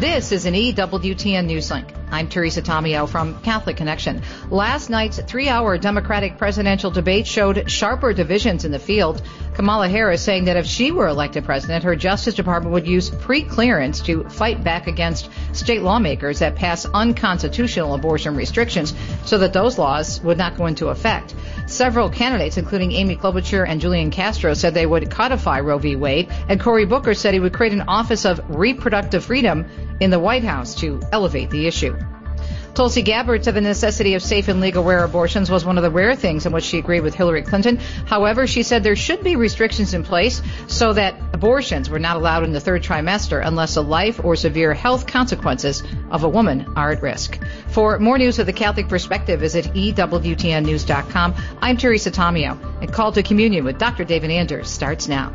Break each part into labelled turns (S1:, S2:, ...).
S1: This is an EWTN Newslink. I'm Teresa Tomeo from Catholic Connection. Last night's three-hour Democratic presidential debate showed sharper divisions in the field. Kamala Harris saying that if she were elected president, her Justice Department would use pre-clearance to fight back against state lawmakers that pass unconstitutional abortion restrictions so that those laws would not go into effect. Several candidates, including Amy Klobuchar and Julian Castro, said they would codify Roe v. Wade, and Cory Booker said he would create an Office of Reproductive Freedom in the White House to elevate the issue. Tulsi Gabbard said the necessity of safe and legal rare abortions was one of the rare things in which she agreed with Hillary Clinton. However, she said there should be restrictions in place so that abortions were not allowed in the third trimester unless the life or severe health consequences of a woman are at risk. For more news of the Catholic perspective, visit EWTNnews.com. I'm Teresa Tomeo, and Called to Communion with Dr. David Anders starts now.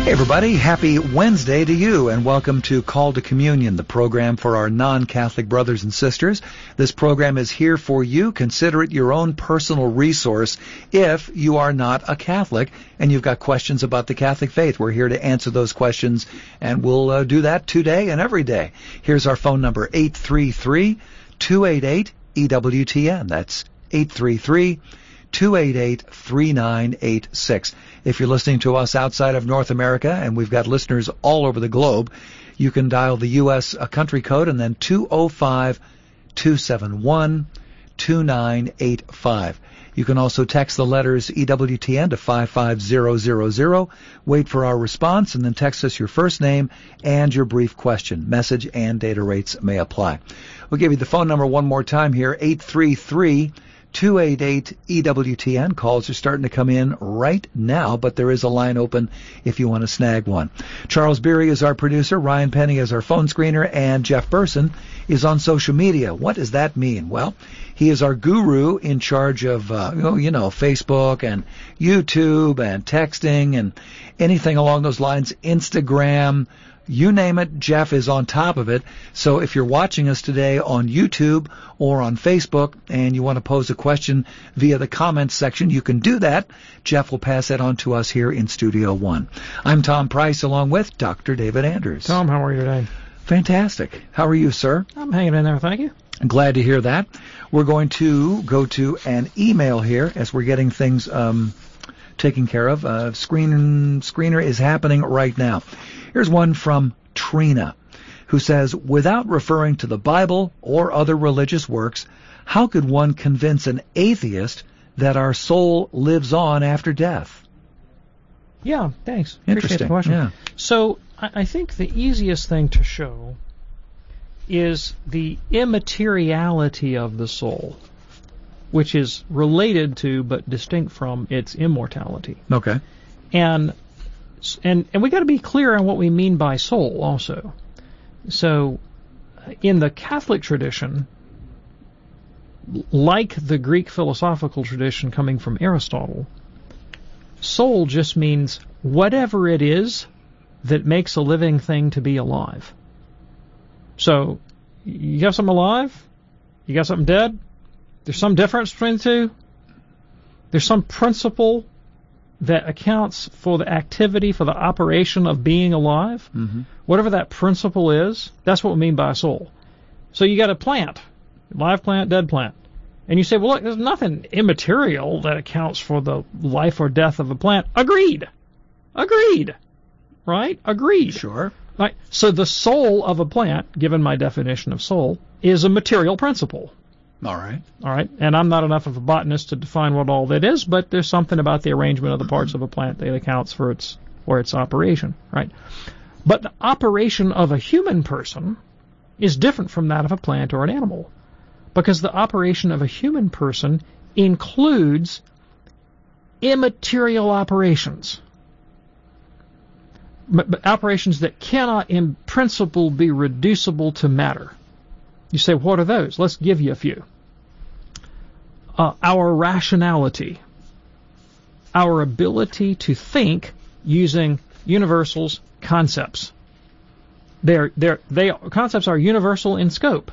S2: Hey everybody, happy Wednesday to you and welcome to Called to Communion, the program for our non-Catholic brothers and sisters. This program is here for you. Consider it your own personal resource if you are not a Catholic and you've got questions about the Catholic faith. We're here to answer those questions and we'll uh, do that today and every day. Here's our phone number 833-288-EWTN. That's 833 288 3986. If you're listening to us outside of North America, and we've got listeners all over the globe, you can dial the U.S. Uh, country code and then 205 271 2985. You can also text the letters EWTN to 55000. Wait for our response and then text us your first name and your brief question. Message and data rates may apply. We'll give you the phone number one more time here, 833 288 EWTN. Calls are starting to come in right now, but there is a line open if you want to snag one. Charles Beery is our producer, Ryan Penny is our phone screener, and Jeff Burson is on social media. What does that mean? Well, he is our guru in charge of, uh, you know, Facebook and YouTube and texting and anything along those lines, Instagram, you name it, Jeff is on top of it. So if you're watching us today on YouTube or on Facebook and you want to pose a question via the comments section, you can do that. Jeff will pass that on to us here in Studio One. I'm Tom Price along with Dr. David Anders.
S3: Tom, how are you today?
S2: Fantastic. How are you, sir?
S3: I'm hanging in there, thank you.
S2: Glad to hear that. We're going to go to an email here as we're getting things um, taken care of. Uh, screen screener is happening right now. Here's one from Trina, who says, without referring to the Bible or other religious works, how could one convince an atheist that our soul lives on after death?
S3: Yeah, thanks.
S2: Interesting.
S3: Appreciate the question.
S2: Yeah.
S3: So I, I think the easiest thing to show is the immateriality of the soul, which is related to but distinct from its immortality.
S2: Okay.
S3: And and and we got to be clear on what we mean by soul also. So, in the Catholic tradition, like the Greek philosophical tradition coming from Aristotle, soul just means whatever it is that makes a living thing to be alive. So, you got something alive, you got something dead. There's some difference between the two. There's some principle that accounts for the activity, for the operation of being alive,
S2: mm-hmm.
S3: whatever that principle is, that's what we mean by a soul. So you got a plant, live plant, dead plant. And you say, well, look, there's nothing immaterial that accounts for the life or death of a plant. Agreed. Agreed. Right? Agreed.
S2: Sure.
S3: Right. So the soul of a plant, given my definition of soul, is a material principle.
S2: All right.
S3: All right. And I'm not enough of a botanist to define what all that is, but there's something about the arrangement of the parts of a plant that accounts for its for its operation, right? But the operation of a human person is different from that of a plant or an animal. Because the operation of a human person includes immaterial operations. but operations that cannot in principle be reducible to matter. You say, what are those? Let's give you a few. Uh, our rationality, our ability to think using universals, concepts. They're, they're, they concepts are universal in scope,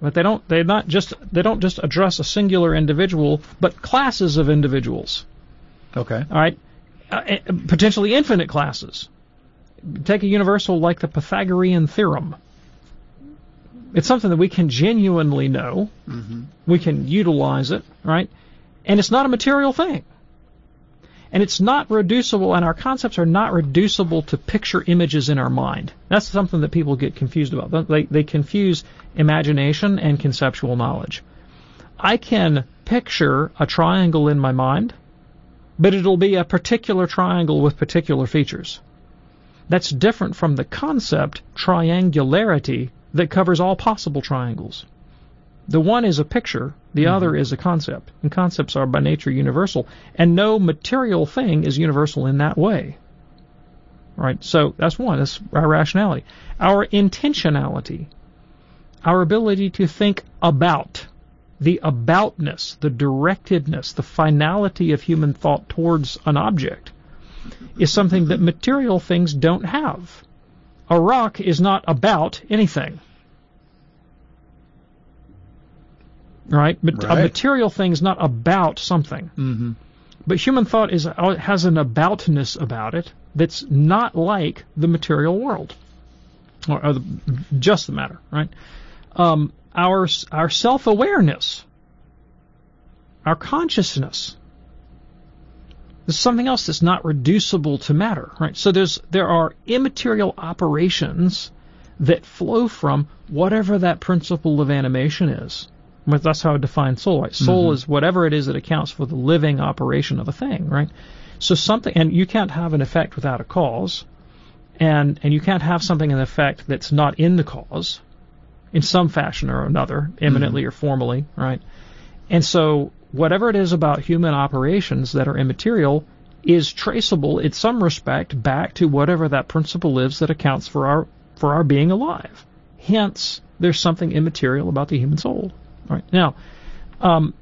S3: but they don't they not just they don't just address a singular individual, but classes of individuals.
S2: Okay.
S3: All right, uh, eh, potentially infinite classes. Take a universal like the Pythagorean theorem. It's something that we can genuinely know.
S2: Mm-hmm.
S3: We can utilize it, right? And it's not a material thing. And it's not reducible, and our concepts are not reducible to picture images in our mind. That's something that people get confused about. They, they confuse imagination and conceptual knowledge. I can picture a triangle in my mind, but it'll be a particular triangle with particular features. That's different from the concept triangularity that covers all possible triangles. The one is a picture, the mm-hmm. other is a concept. And concepts are by nature universal. And no material thing is universal in that way. Right? So that's one. That's our rationality. Our intentionality. Our ability to think about. The aboutness, the directedness, the finality of human thought towards an object is something that material things don't have. A rock is not about anything. right? But right. a material thing is not about something.
S2: Mm-hmm.
S3: But human thought is has an aboutness about it that's not like the material world, or, or the, just the matter, right? Um, our our self awareness, our consciousness, is something else that's not reducible to matter, right? So there's there are immaterial operations that flow from whatever that principle of animation is. That's how I define soul. Right? Soul mm-hmm. is whatever it is that accounts for the living operation of a thing, right? So something, and you can't have an effect without a cause, and and you can't have something in effect that's not in the cause, in some fashion or another, eminently mm-hmm. or formally, right? And so whatever it is about human operations that are immaterial is traceable in some respect back to whatever that principle is that accounts for our for our being alive. Hence, there's something immaterial about the human soul. Now, um,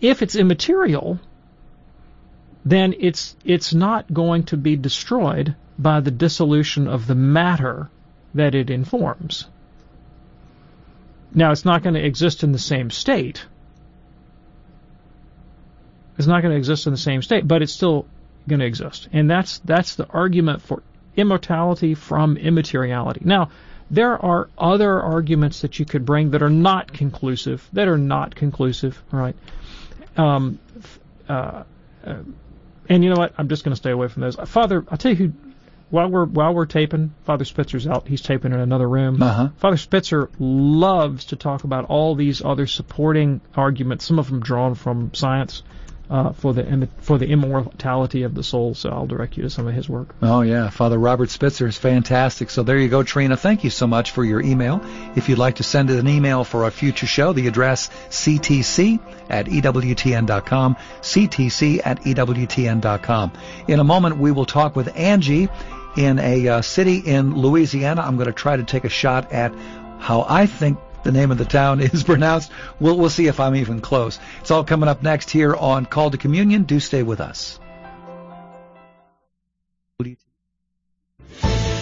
S3: if it's immaterial, then it's it's not going to be destroyed by the dissolution of the matter that it informs. Now, it's not going to exist in the same state. It's not going to exist in the same state, but it's still going to exist, and that's that's the argument for immortality from immateriality. Now, there are other arguments that you could bring that are not conclusive, that are not conclusive, right? Um, uh, uh, and you know what? I'm just going to stay away from those. Father, I'll tell you who. While we're while we're taping, Father Spitzer's out. He's taping in another room.
S2: Uh-huh.
S3: Father Spitzer loves to talk about all these other supporting arguments. Some of them drawn from science uh, for the for the immortality of the soul. So I'll direct you to some of his work.
S2: Oh yeah, Father Robert Spitzer is fantastic. So there you go, Trina. Thank you so much for your email. If you'd like to send an email for a future show, the address ctc at ewtn.com, ctc at ewtn.com. In a moment, we will talk with Angie in a uh, city in Louisiana. I'm going to try to take a shot at how I think the name of the town is pronounced. We'll, we'll see if I'm even close. It's all coming up next here on Called to Communion. Do stay with us.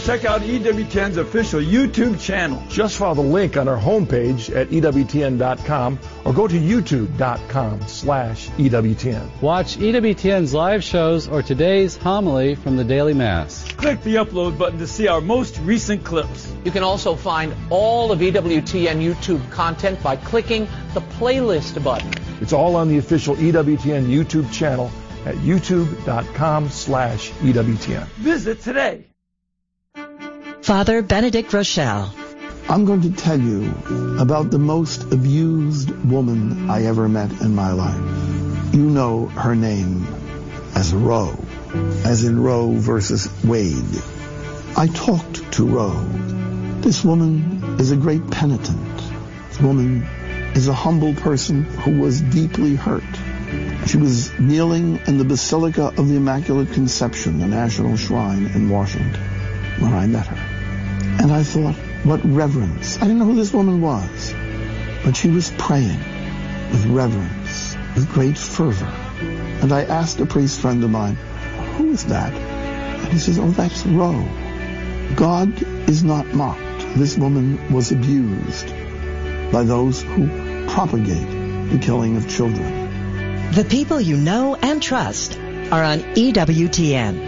S4: Check out EWTN's official YouTube channel. Just follow the link on our homepage at EWTN.com or go to YouTube.com slash EWTN.
S5: Watch EWTN's live shows or today's homily from the Daily Mass.
S4: Click the upload button to see our most recent clips.
S6: You can also find all of EWTN YouTube content by clicking the playlist button.
S4: It's all on the official EWTN YouTube channel at youtube.com slash EWTN. Visit today.
S7: Father Benedict Groeschel.
S8: I'm going to tell you about the most abused woman I ever met in my life. You know her name as Roe, as in Roe versus Wade. I talked to Roe. This woman is a great penitent. This woman is a humble person who was deeply hurt. She was kneeling in the Basilica of the Immaculate Conception, the National Shrine in Washington. when I met her. And I thought, what reverence. I didn't know who this woman was. But she was praying with reverence, with great fervor. And I asked a priest friend of mine, who is that? And he says, oh, that's Roe. God is not mocked. This woman was abused by those who propagate the killing of children.
S9: The people you know and trust are on EWTN.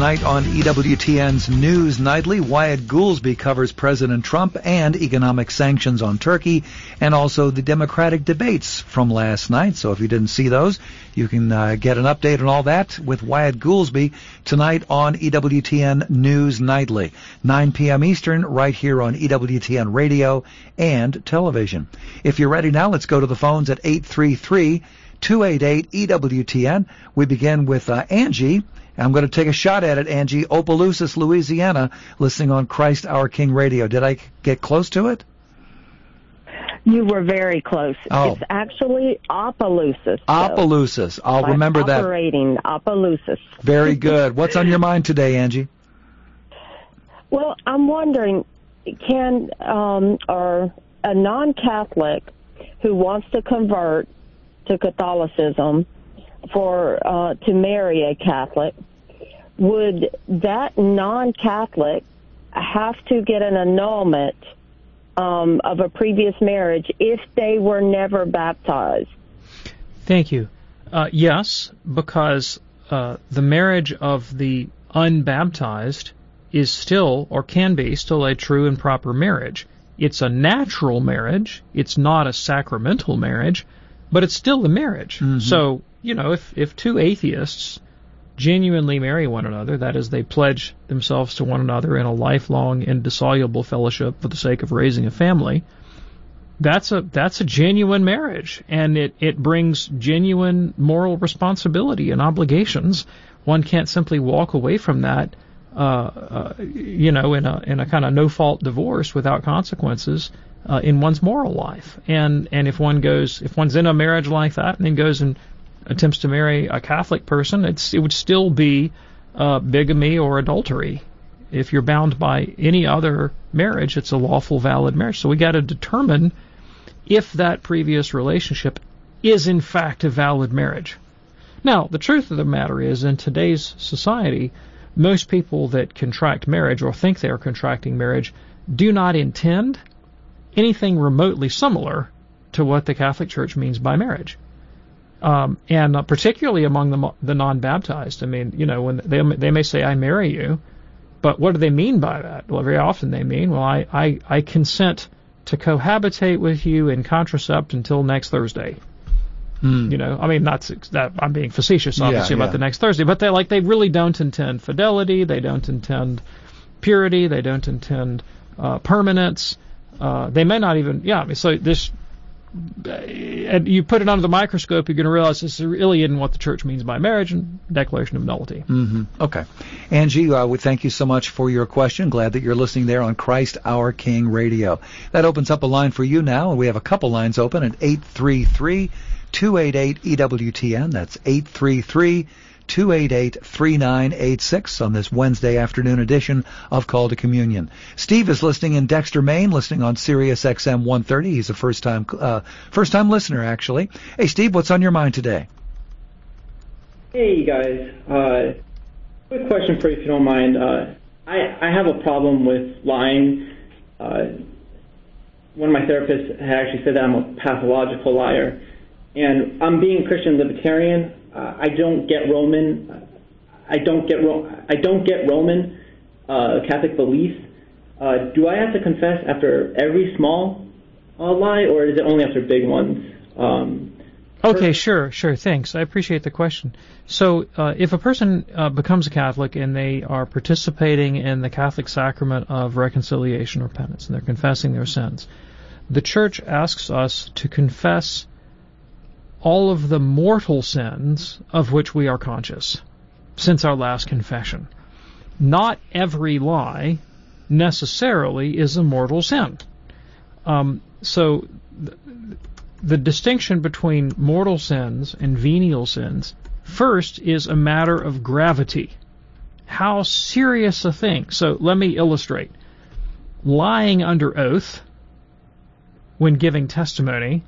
S2: Tonight on EWTN's News Nightly, Wyatt Goolsby covers President Trump and economic sanctions on Turkey, and also the Democratic debates from last night. So if you didn't see those, you can uh, get an update on all that with Wyatt Goolsby tonight on EWTN News Nightly, 9 p.m. Eastern, right here on EWTN Radio and television. If you're ready now, let's go to the phones at 833 288 EWTN. We begin with uh, Angie. I'm going to take a shot at it, Angie. Opelousas, Louisiana, listening on Christ Our King Radio. Did I get close to it?
S10: You were very close.
S2: Oh.
S10: It's actually Opelousas.
S2: Opelousas. I'll remember that.
S10: Operating Opelousas.
S2: Very good. What's on your mind today, Angie?
S10: Well, I'm wondering, can um, or a non-Catholic who wants to convert to Catholicism for uh, to marry a Catholic, would that non-Catholic have to get an annulment um, of a previous marriage if they were never baptized?
S3: Thank you. Uh, yes, because uh, the marriage of the unbaptized is still, or can be, still a true and proper marriage. It's a natural marriage. It's not a sacramental marriage, but it's still the marriage.
S2: Mm-hmm.
S3: So, you know, if, if two atheists genuinely marry one another, that is, they pledge themselves to one another in a lifelong, indissoluble fellowship for the sake of raising a family, that's a that's a genuine marriage, and it it brings genuine moral responsibility and obligations. One can't simply walk away from that, uh, uh, you know, in a in a kind of no fault divorce without consequences uh, in one's moral life. And and if one goes if one's in a marriage like that and then goes and attempts to marry a Catholic person, it's it would still be uh, bigamy or adultery. If you're bound by any other marriage, it's a lawful, valid marriage. So we got to determine if that previous relationship is in fact a valid marriage. Now, the truth of the matter is, in today's society, most people that contract marriage or think they are contracting marriage do not intend anything remotely similar to what the Catholic Church means by marriage. Um, and uh, particularly among the, the non-baptized, I mean, you know, when they they may say, "I marry you," but what do they mean by that? Well, very often they mean, "Well, I I, I consent to cohabitate with you and contracept until next Thursday."
S2: Mm.
S3: You know, I mean, that's that I'm being facetious, obviously,
S2: Yeah,
S3: about
S2: yeah.
S3: the next Thursday, but they like they really don't intend fidelity, they don't intend purity, they don't intend uh, permanence. Uh, they may not even, yeah. I mean, so this, and you put it under the microscope, you're going to realize this really isn't what the church means by marriage and declaration of nullity.
S2: hmm Okay. Angie, uh, we thank you so much for your question. Glad that you're listening there on Christ Our King Radio. That opens up a line for you now, and we have a couple lines open at 833 288 EWTN. That's 833 288 3986 on this Wednesday afternoon edition of Called to Communion. Steve is listening in Dexter, Maine, listening on Sirius XM 130. He's a first time uh, first time listener actually. Hey Steve, what's on your mind today?
S11: Hey guys, uh, quick question for you if you don't mind. Uh, I I have a problem with lying. Uh, one of my therapists had actually said that I'm a pathological liar, and I'm being Christian libertarian. Uh, I don't get Roman. I don't get I don't get Roman uh, Catholic belief. Uh, do I have to confess after every small uh, lie, or is it only after big ones? Um,
S3: Okay, sure, sure. Thanks. I appreciate the question. So, uh, if a person uh, becomes a Catholic and they are participating in the Catholic sacrament of reconciliation or penance, and they're confessing their sins, the Church asks us to confess all of the mortal sins of which we are conscious since our last confession. Not every lie necessarily is a mortal sin. Um, so, th- the distinction between mortal sins and venial sins first is a matter of gravity. How serious a thing. So let me illustrate. Lying under oath when giving testimony,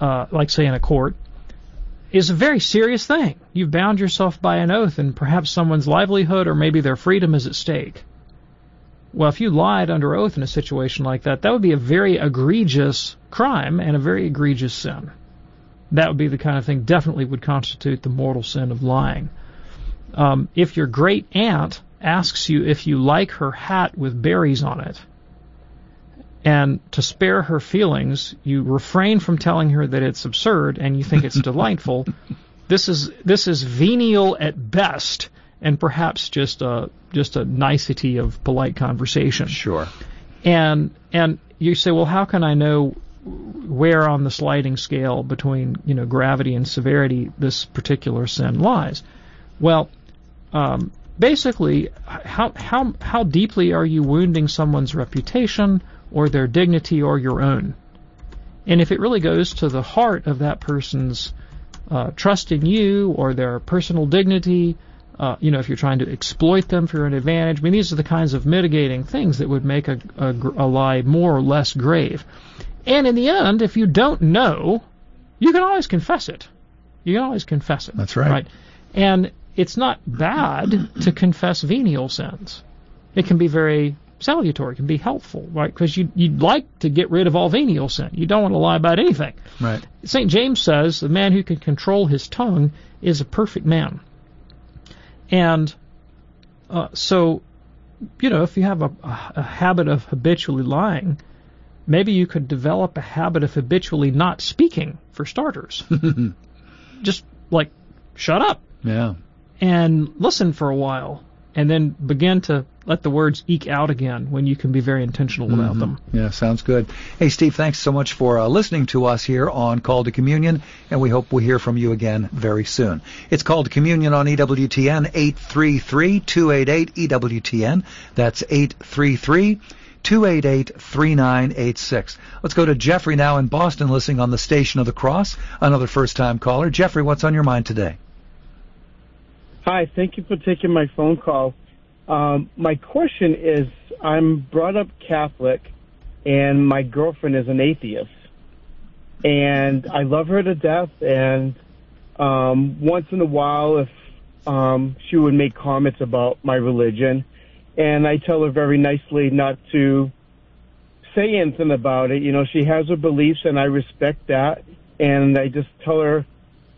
S3: uh, like say in a court, is a very serious thing. You've bound yourself by an oath, and perhaps someone's livelihood or maybe their freedom is at stake. Well, if you lied under oath in a situation like that, that would be a very egregious crime and a very egregious sin. That would be the kind of thing definitely would constitute the mortal sin of lying. Um, if your great aunt asks you if you like her hat with berries on it, and to spare her feelings, you refrain from telling her that it's absurd and you think it's delightful. This is this is venial at best, and perhaps just a just a nicety of polite conversation.
S2: Sure.
S3: And and you say, well, how can I know where on the sliding scale between you know gravity and severity this particular sin lies? Well, um, basically, how how how deeply are you wounding someone's reputation? Or their dignity or your own. And if it really goes to the heart of that person's uh, trust in you or their personal dignity, uh, you know, if you're trying to exploit them for an advantage, I mean, these are the kinds of mitigating things that would make a, a, a lie more or less grave. And in the end, if you don't know, you can always confess it. You can always confess it.
S2: That's right.
S3: Right. And it's not bad to confess venial sins. It can be very salutary, can be helpful, right? Because you, you'd like to get rid of all venial sin. You don't want to lie about anything.
S2: Right.
S3: St. James says the man who can control his tongue is a perfect man. And uh, so, you know, if you have a, a habit of habitually lying, maybe you could develop a habit of habitually not speaking, for starters. Just like, shut up.
S2: Yeah.
S3: And listen for a while, and then begin to let the words eke out again when you can be very intentional about
S2: Mhm.
S3: them.
S2: Yeah, sounds good. Hey, Steve, thanks so much for uh, listening to us here on Called to Communion, and we hope we hear from you again very soon. It's Called to Communion on EWTN 833-288 EWTN. That's 833 288 3986. Let's go to Jeffrey now in Boston listening on the Station of the Cross, another first time caller. Jeffrey, what's on your mind today?
S12: Hi, thank you for taking my phone call. Um, my question is I'm brought up Catholic, and my girlfriend is an atheist. And I love her to death, and um, once in a while, if um, she would make comments about my religion, and I tell her very nicely not to say anything about it. You know, she has her beliefs, and I respect that. And I just tell her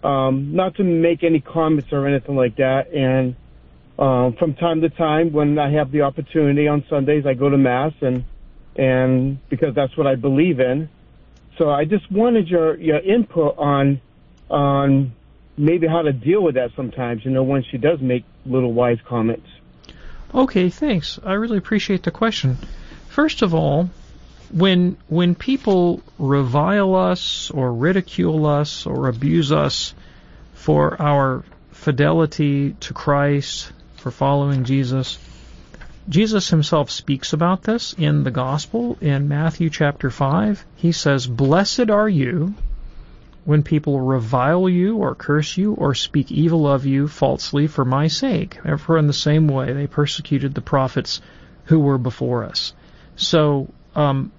S12: um, not to make any comments or anything like that. And um, from time to time, when I have the opportunity on Sundays, I go to mass, and and because that's what I believe in. So I just wanted your your input on on maybe how to deal with that sometimes. You know, when she does make little wise comments.
S3: Okay, thanks. I really appreciate the question. First of all, when when people revile us or ridicule us or abuse us for our fidelity to Christ, for following Jesus, Jesus himself speaks about this in the gospel in Matthew chapter 5. He says, "Blessed are you when people revile you or curse you or speak evil of you falsely for my sake. For in the same way they persecuted the prophets who were before us. So, um,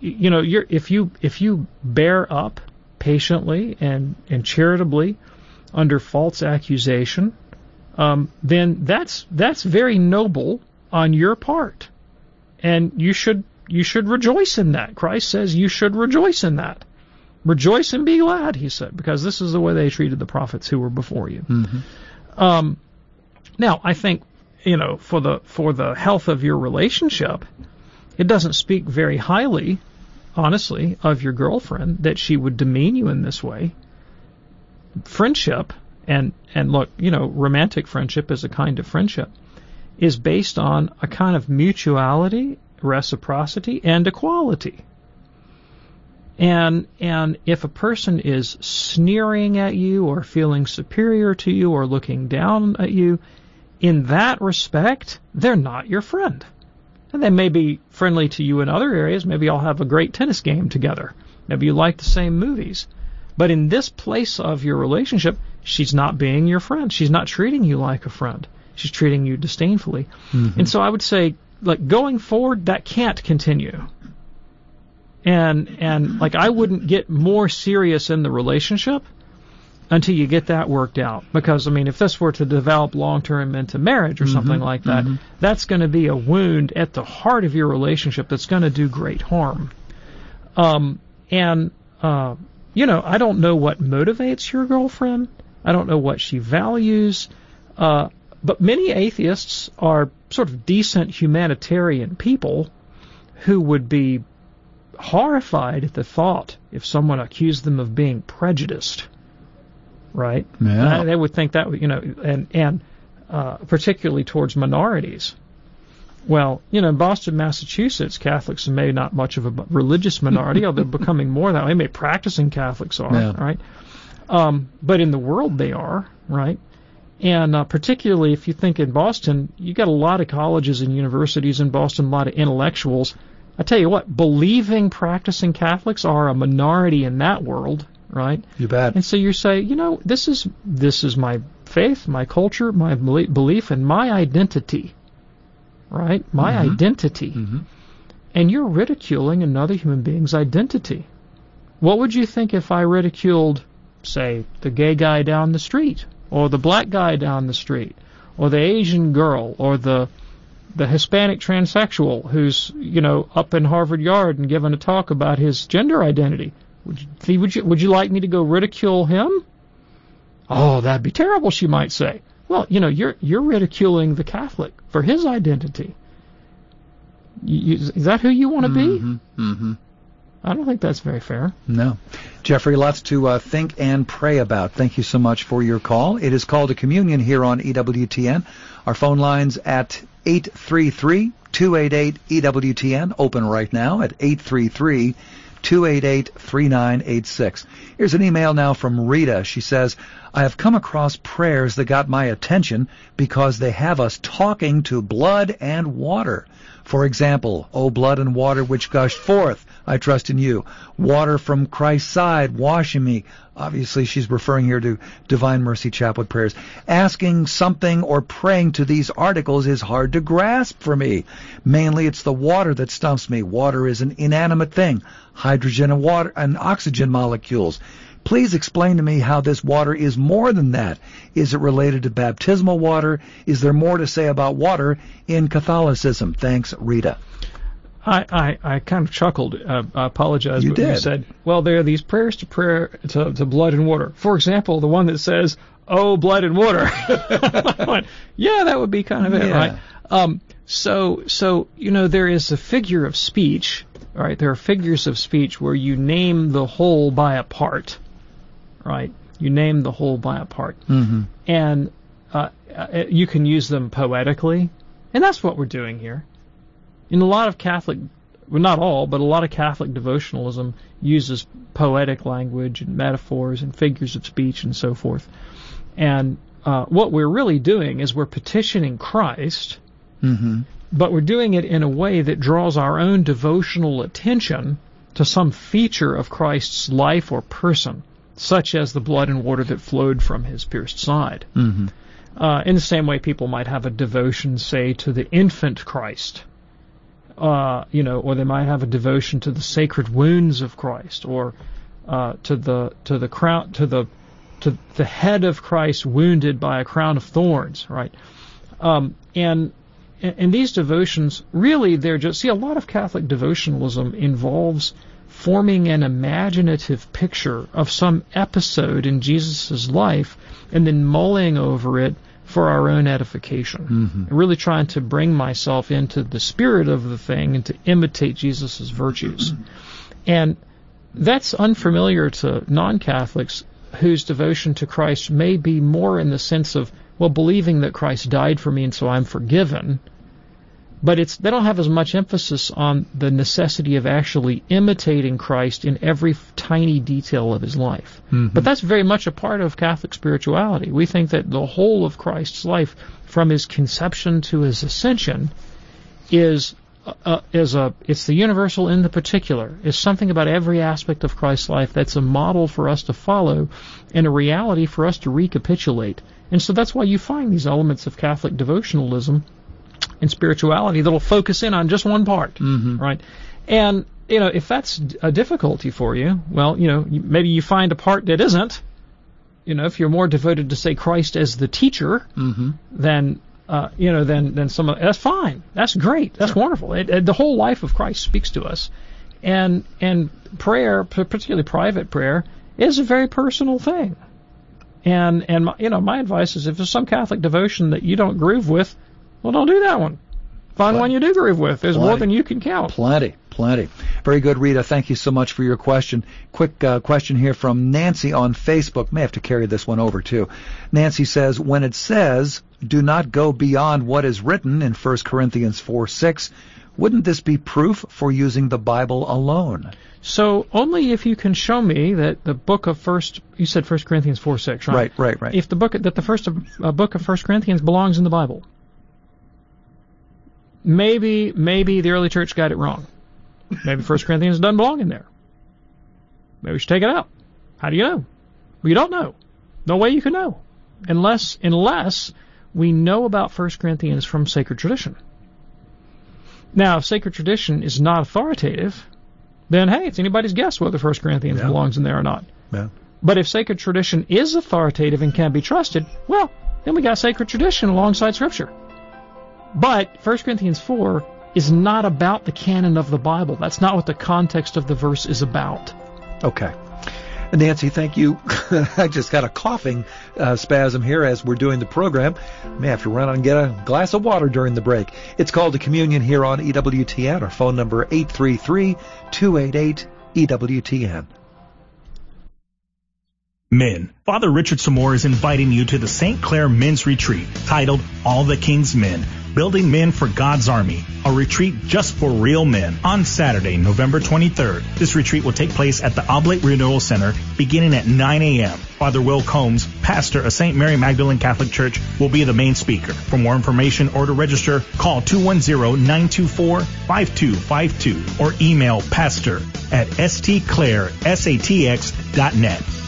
S3: you know, you're, if you if you bear up patiently and and charitably under false accusation, um, then that's that's very noble on your part, and you should you should rejoice in that. Christ says you should rejoice in that. Rejoice and be glad, he said, because this is the way they treated the prophets who were before you. Um, now, I think you know for the for the health of your relationship, it doesn't speak very highly, honestly, of your girlfriend that she would demean you in this way. Friendship and and look, you know, romantic friendship is a kind of friendship is based on a kind of mutuality, reciprocity, and equality. And and if a person is sneering at you or feeling superior to you or looking down at you, in that respect, they're not your friend. And they may be friendly to you in other areas. Maybe I'll have a great tennis game together. Maybe you like the same movies. But in this place of your relationship, she's not being your friend. She's not treating you like a friend. She's treating you disdainfully.
S2: Mm-hmm.
S3: And so I would say, like going forward, that can't continue. And and like I wouldn't get more serious in the relationship until you get that worked out. Because I mean, if this were to develop long term into marriage or
S2: Mm-hmm.
S3: something like that, that's going to be a wound at the heart of your relationship that's going to do great harm. Um, and uh, you know, I don't know what motivates your girlfriend. I don't know what she values. Uh, but many atheists are sort of decent humanitarian people who would be horrified at the thought if someone accused them of being prejudiced. Right?
S2: Yeah.
S3: They would think that, you know, and and uh, particularly towards minorities. Well, you know, in Boston, Massachusetts, Catholics may not much of a religious minority, although becoming more that way. Maybe practicing Catholics are,
S2: Yeah.
S3: right? Um, but in the world, they are, right? And uh, particularly if you think in Boston, you got a lot of colleges and universities in Boston, a lot of intellectuals. I tell you what, believing practicing Catholics are a minority in that world, right?
S2: You bet.
S3: And so you say, you know, this is this is my faith, my culture, my belief, and my identity, right? My
S2: Mhm.
S3: identity. And you're ridiculing another human being's identity. What would you think if I ridiculed, say, the gay guy down the street, or the black guy down the street, or the Asian girl, or the the Hispanic transsexual who's you know up in Harvard Yard and giving a talk about his gender identity? Would you, would you would you like me to go ridicule him? Oh, that'd be terrible, she might say. Well, you know, you're you're ridiculing the Catholic for his identity. You, you, is that who you want to be?
S2: Mm-hmm.
S3: I don't think that's very fair.
S2: No. Jeffrey, lots to uh, think and pray about. Thank you so much for your call. It is Called to Communion here on EWTN. Our phone lines at 833-288-EWTN, open right now at 833-288-3986. Here's an email now from Rita. She says, I have come across prayers that got my attention because they have us talking to blood and water. For example, O blood and water which gushed forth, I trust in you. Water from Christ's side, washing me. Obviously, she's referring here to Divine Mercy Chaplet prayers. Asking something or praying to these articles is hard to grasp for me. Mainly, it's the water that stumps me. Water is an inanimate thing. Hydrogen and water and oxygen molecules. Please explain to me how this water is more than that. Is it related to baptismal water? Is there more to say about water in Catholicism? Thanks, Rita.
S3: I, I, I kind of chuckled. Uh, I apologize.
S2: You
S3: but when You said, well, there are these prayers to prayer to, to blood and water. For example, the one that says, "Oh, blood and water." Went, yeah, that would be kind of it,
S2: Yeah.
S3: right? Um, so, so you know, there is a figure of speech. Right? There are figures of speech where you name the whole by a part. Right? You name the whole by a part
S2: Mm-hmm.
S3: and uh, uh, you can use them poetically, and that's what we're doing here. In a lot of Catholic, well, not all, but a lot of Catholic devotionalism uses poetic language and metaphors and figures of speech and so forth. And uh, what we're really doing is we're petitioning Christ,
S2: Mm-hmm.
S3: but we're doing it in a way that draws our own devotional attention to some feature of Christ's life or person, such as the blood and water that flowed from his pierced side.
S2: Mm-hmm.
S3: Uh, in the same way, people might have a devotion, say, to the infant Christ, uh, you know, or they might have a devotion to the sacred wounds of Christ, or uh, to the to the crown to the to the head of Christ wounded by a crown of thorns, right? Um, and and these devotions really they're just see a lot of Catholic devotionalism involves forming an imaginative picture of some episode in Jesus' life and then mulling over it for our own edification.
S2: Mm-hmm.
S3: Really trying to bring myself into the spirit of the thing and to imitate Jesus' virtues. And that's unfamiliar to non Catholics whose devotion to Christ may be more in the sense of, well, believing that Christ died for me and so I'm forgiven. But it's they don't have as much emphasis on the necessity of actually imitating Christ in every tiny detail of his life.
S2: Mhm.
S3: But that's very much a part of Catholic spirituality. We think that the whole of Christ's life, from his conception to his ascension, is uh, is a it's the universal in the particular. It's something about every aspect of Christ's life that's a model for us to follow, and a reality for us to recapitulate. And so that's why you find these elements of Catholic devotionalism and spirituality that'll focus in on just one part,
S2: mm-hmm.
S3: right? And you know, if that's a difficulty for you, well, you know, maybe you find a part that isn't. You know, if you're more devoted to say Christ as the teacher,
S2: mm-hmm.
S3: then uh, you know, then then some that's fine. That's great. That's sure. wonderful. It, it, the whole life of Christ speaks to us, and and prayer, particularly private prayer, is a very personal thing. And and my, you know, my advice is if there's some Catholic devotion that you don't groove with, well, don't do that one. Find one you do groove with. There's
S2: plenty.
S3: more than you can count.
S2: Plenty, plenty. Very good, Rita. Thank you so much for your question. Quick uh, question here from Nancy on Facebook. May have to carry this one over too. Nancy says, when it says, "Do not go beyond what is written" in 1 Corinthians 4 6, wouldn't this be proof for using the Bible alone?
S3: So only if you can show me that the book of First, you said First Corinthians four six, right?
S2: Right, right, right.
S3: If the book that the first uh, book of First Corinthians belongs in the Bible, maybe maybe the early church got it wrong. Maybe First Corinthians doesn't belong in there. Maybe we should take it out. How do you know? Well, you don't know. No way you can know, unless unless we know about First Corinthians from sacred tradition. Now, if sacred tradition is not authoritative, then hey, it's anybody's guess whether First Corinthians
S2: yeah.
S3: belongs in there or not.
S2: Yeah.
S3: But if sacred tradition is authoritative and can be trusted, well, then we got sacred tradition alongside Scripture. But 1 Corinthians 4 is not about the canon of the Bible. That's not what the context of the verse is about.
S2: Okay. Nancy, thank you. I just got a coughing uh, spasm here as we're doing the program. May have to run out and get a glass of water during the break. It's Called to Communion here on EWTN. Our phone number 833-288-EWTN.
S13: Men. Father Richard Samore is inviting you to the St. Clair Men's Retreat titled All the King's Men Building Men for God's Army, a retreat just for real men on Saturday, November 23rd. This retreat will take place at the Oblate Renewal Center beginning at 9 a.m. Father Will Combs, pastor of St. Mary Magdalene Catholic Church, will be the main speaker. For more information or to register, call 210-924-5252 or email pastor at stclairsatx.net.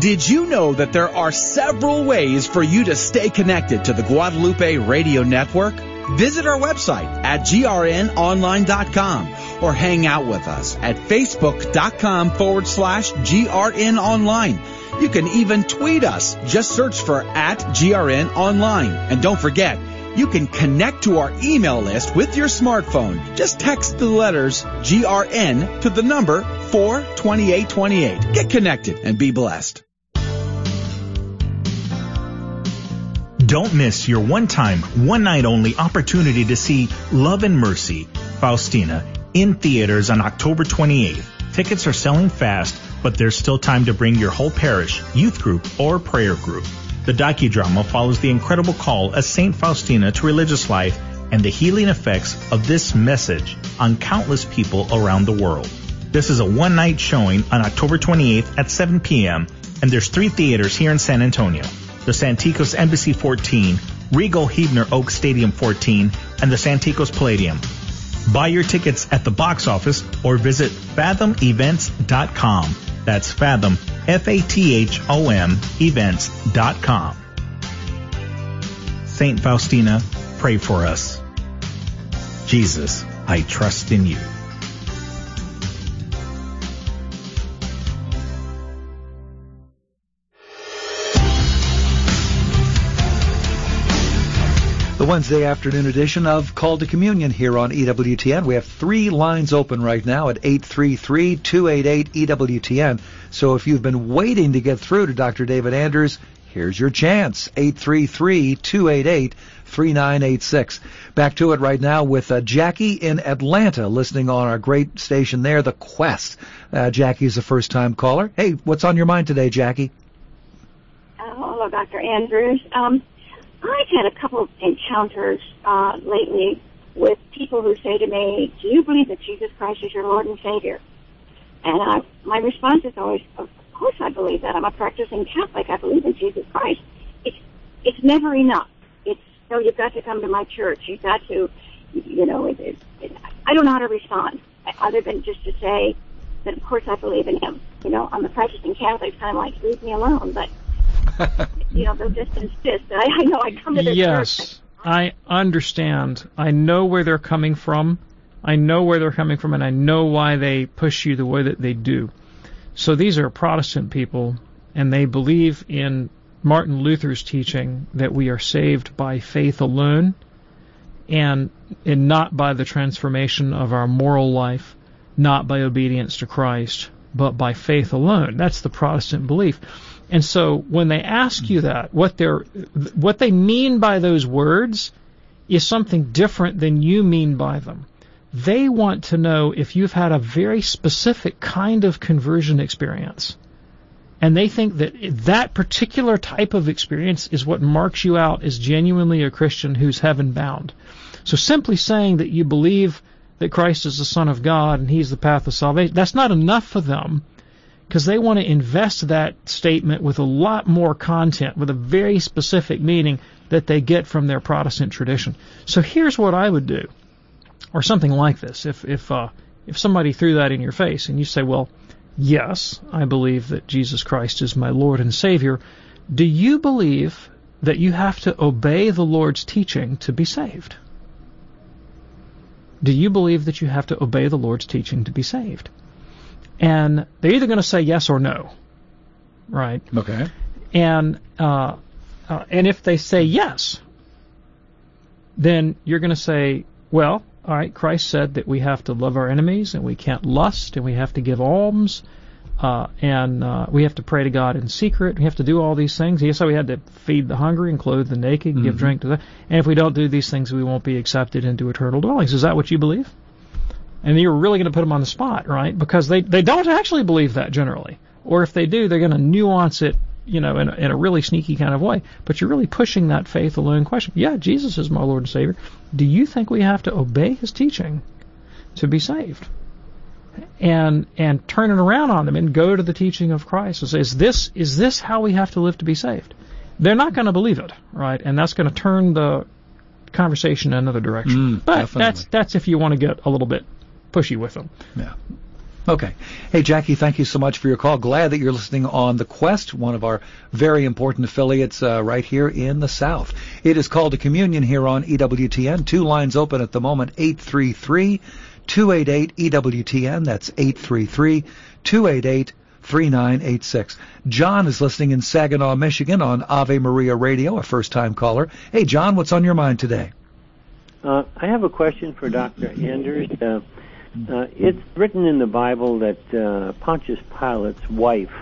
S14: Did you know that there are several ways for you to stay connected to the Guadalupe Radio Network? Visit our website at grnonline.com or hang out with us at facebook.com forward slash grnonline. You can even tweet us. Just search for at grnonline. And don't forget, you can connect to our email list with your smartphone. Just text the letters GRN to the number 42828. Get connected and be blessed.
S13: Don't miss your one-time, one-night only opportunity to see Love and Mercy, Faustina, in theaters on October 28th. Tickets are selling fast, but there's still time to bring your whole parish, youth group, or prayer group. The docudrama follows the incredible call of St. Faustina to religious life and the healing effects of this message on countless people around the world. This is a one night showing on October 28th at 7 p.m. and there's three theaters here in San Antonio. The Santikos Embassy 14, Regal Huebner Oak Stadium 14, and the Santikos Palladium. Buy your tickets at the box office or visit fathomevents.com. That's Fathom, F-A-T-H-O-M, events.com. Saint Faustina, pray for us. Jesus, I trust in you.
S2: The Wednesday afternoon edition of Called to Communion here on EWTN. We have three lines open right now at 833-288-EWTN. So if you've been waiting to get through to Dr. David Anders, here's your chance. 833-288-3986. Back to it right now with uh, Jackie in Atlanta listening on our great station there, The Quest. Uh, Jackie's a first time caller. Hey, what's on your mind today, Jackie?
S15: Uh, hello, Dr. Andrews. Um, I've had a couple of encounters uh, lately with people who say to me, "Do you believe that Jesus Christ is your Lord and Savior?" And I, my response is always, "Of course I believe that. I'm a practicing Catholic. I believe in Jesus Christ." It's it's never enough. It's so you've got to come to my church. You've got to, you know, it, it, I don't know how to respond other than just to say that of course I believe in him. You know, I'm a practicing Catholic, kind of like leave me alone, but you know they'll just insist. I, I know I come to this
S3: Yes,
S15: church.
S3: I understand. I know where they're coming from. I know where they're coming from, and I know why they push you the way that they do. So these are Protestant people, and they believe in Martin Luther's teaching that we are saved by faith alone, and and not by the transformation of our moral life, not by obedience to Christ, but by faith alone. That's the Protestant belief. And so when they ask you that, what they're what they mean by those words is something different than you mean by them. They want to know if you've had a very specific kind of conversion experience. And they think that that particular type of experience is what marks you out as genuinely a Christian who's heaven bound. So simply saying that you believe that Christ is the Son of God and He's the path of salvation, that's not enough for them because they want to invest that statement with a lot more content, with a very specific meaning that they get from their Protestant tradition. So here's what I would do, or something like this. If if uh, if somebody threw that in your face and you say, "Well, yes, I believe that Jesus Christ is my Lord and Savior," do you believe that you have to obey the Lord's teaching to be saved? Do you believe that you have to obey the Lord's teaching to be saved? And they're either going to say yes or no, right?
S2: Okay.
S3: And uh, uh, and if they say yes, then you're going to say, well, all right. Christ said that we have to love our enemies and we can't lust and we have to give alms. Uh, and uh, we have to pray to God in secret. We have to do all these things. He said we had to feed the hungry and clothe the naked, and give drink to the. And if we don't do these things, we won't be accepted into eternal dwellings. Is that what you believe? And you're really going to put them on the spot, right? Because they they don't actually believe that generally, or if they do, they're going to nuance it, you know, in a, in a really sneaky kind of way. But you're really pushing that faith alone question. Yeah, Jesus is my Lord and Savior. Do you think we have to obey His teaching to be saved? And and turn it around on them and go to the teaching of Christ and say, is this is this how we have to live to be saved? They're not going to believe it, right? And that's going to turn the conversation in another direction.
S2: Mm,
S3: but
S2: definitely.
S3: that's that's if you want to get a little bit pushy with them.
S2: Yeah. Okay. Hey, Jackie, thank you so much for your call. Glad that you're listening on The Quest, one of our very important affiliates uh, right here in the South. It is Called to Communion here on EWTN. Two lines open at the moment, 833 288 EWTN. That's 833 288 3986. John is listening in Saginaw, Michigan on Ave Maria Radio, a first time caller. Hey, John, what's on your mind today?
S16: Uh, I have a question for Dr. Anders. Uh, uh, it's written in the Bible that uh, Pontius Pilate's wife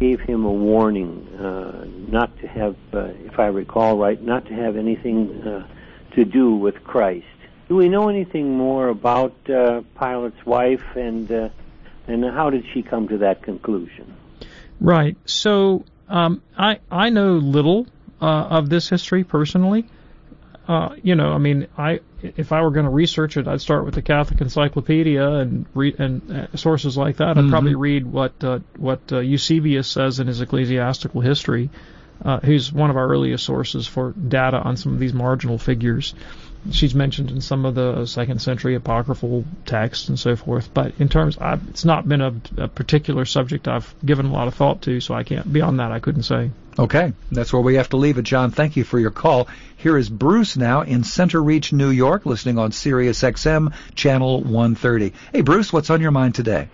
S16: gave him a warning uh, not to have, uh, if I recall right, not to have anything uh, to do with Christ. Do we know anything more about uh, Pilate's wife, and and how did she come to that conclusion?
S3: Right. So um, I I know little of this history personally. You know, I mean, I if I were going to research it, I'd start with the Catholic Encyclopedia and read and uh, sources like that. I'd
S2: Mhm.
S3: probably read what uh, what uh, Eusebius says in his Ecclesiastical History, uh, who's one of our earliest sources for data on some of these marginal figures. She's mentioned in some of the second century apocryphal texts and so forth. But in terms, I, it's not been a, a particular subject I've given a lot of thought to, so I can't. Beyond that, I couldn't say.
S2: Okay, that's where we have to leave it, John. Thank you for your call. Here is Bruce now in Centereach, New York, listening on Sirius XM channel 130. Hey, Bruce, what's on your mind today?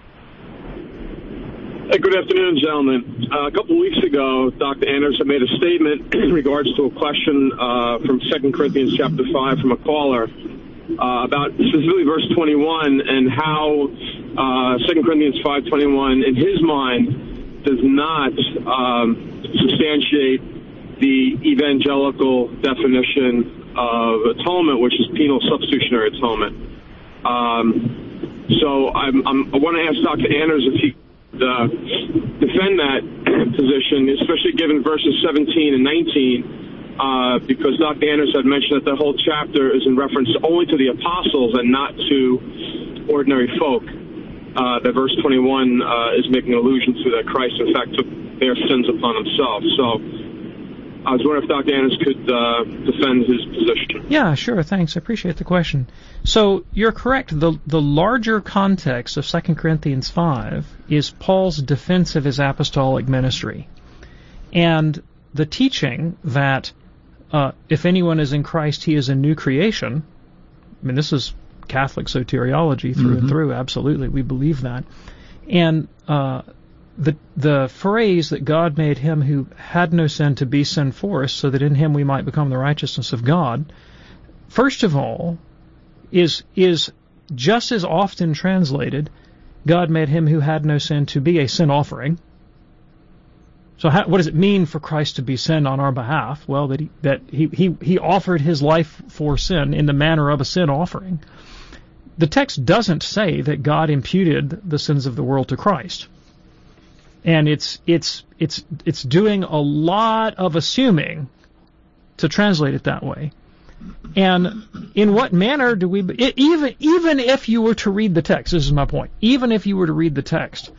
S17: Hey, good afternoon, gentlemen. Uh, a couple of weeks ago, Dr. Anders had made a statement in regards to a question uh, from 2 Corinthians chapter 5 from a caller uh, about specifically verse 21 and how uh, 2 Corinthians 5.21 in his mind does not um, substantiate the evangelical definition of atonement, which is penal substitutionary atonement. Um, so I'm, I'm, I want to ask Dr. Anders if he could uh, defend that position, especially given verses 17 and 19, uh, because Dr. Anders had mentioned that the whole chapter is in reference only to the apostles and not to ordinary folk. Uh, that verse 21 uh, is making allusion to that Christ, in fact, took their sins upon himself. So I was wondering if Dr. Anders could uh, defend his position.
S3: Yeah, sure. Thanks. I appreciate the question. So you're correct. The the larger context of 2 Corinthians 5 is Paul's defense of his apostolic ministry, and the teaching that uh, if anyone is in Christ, he is a new creation. I mean, this is Catholic soteriology through
S2: Mm-hmm.
S3: and through. Absolutely, we believe that. And uh, the the phrase that God made him who had no sin to be sin for us, so that in him we might become the righteousness of God. First of all, is is just as often translated, God made him who had no sin to be a sin offering. So how, what does it mean for Christ to be sin on our behalf? Well, that he, that he, he, he offered his life for sin in the manner of a sin offering. The text doesn't say that God imputed the sins of the world to Christ. And it's, it's, it's, it's doing a lot of assuming to translate it that way. And in what manner do we, even, even if you were to read the text, this is my point, even if you were to read the text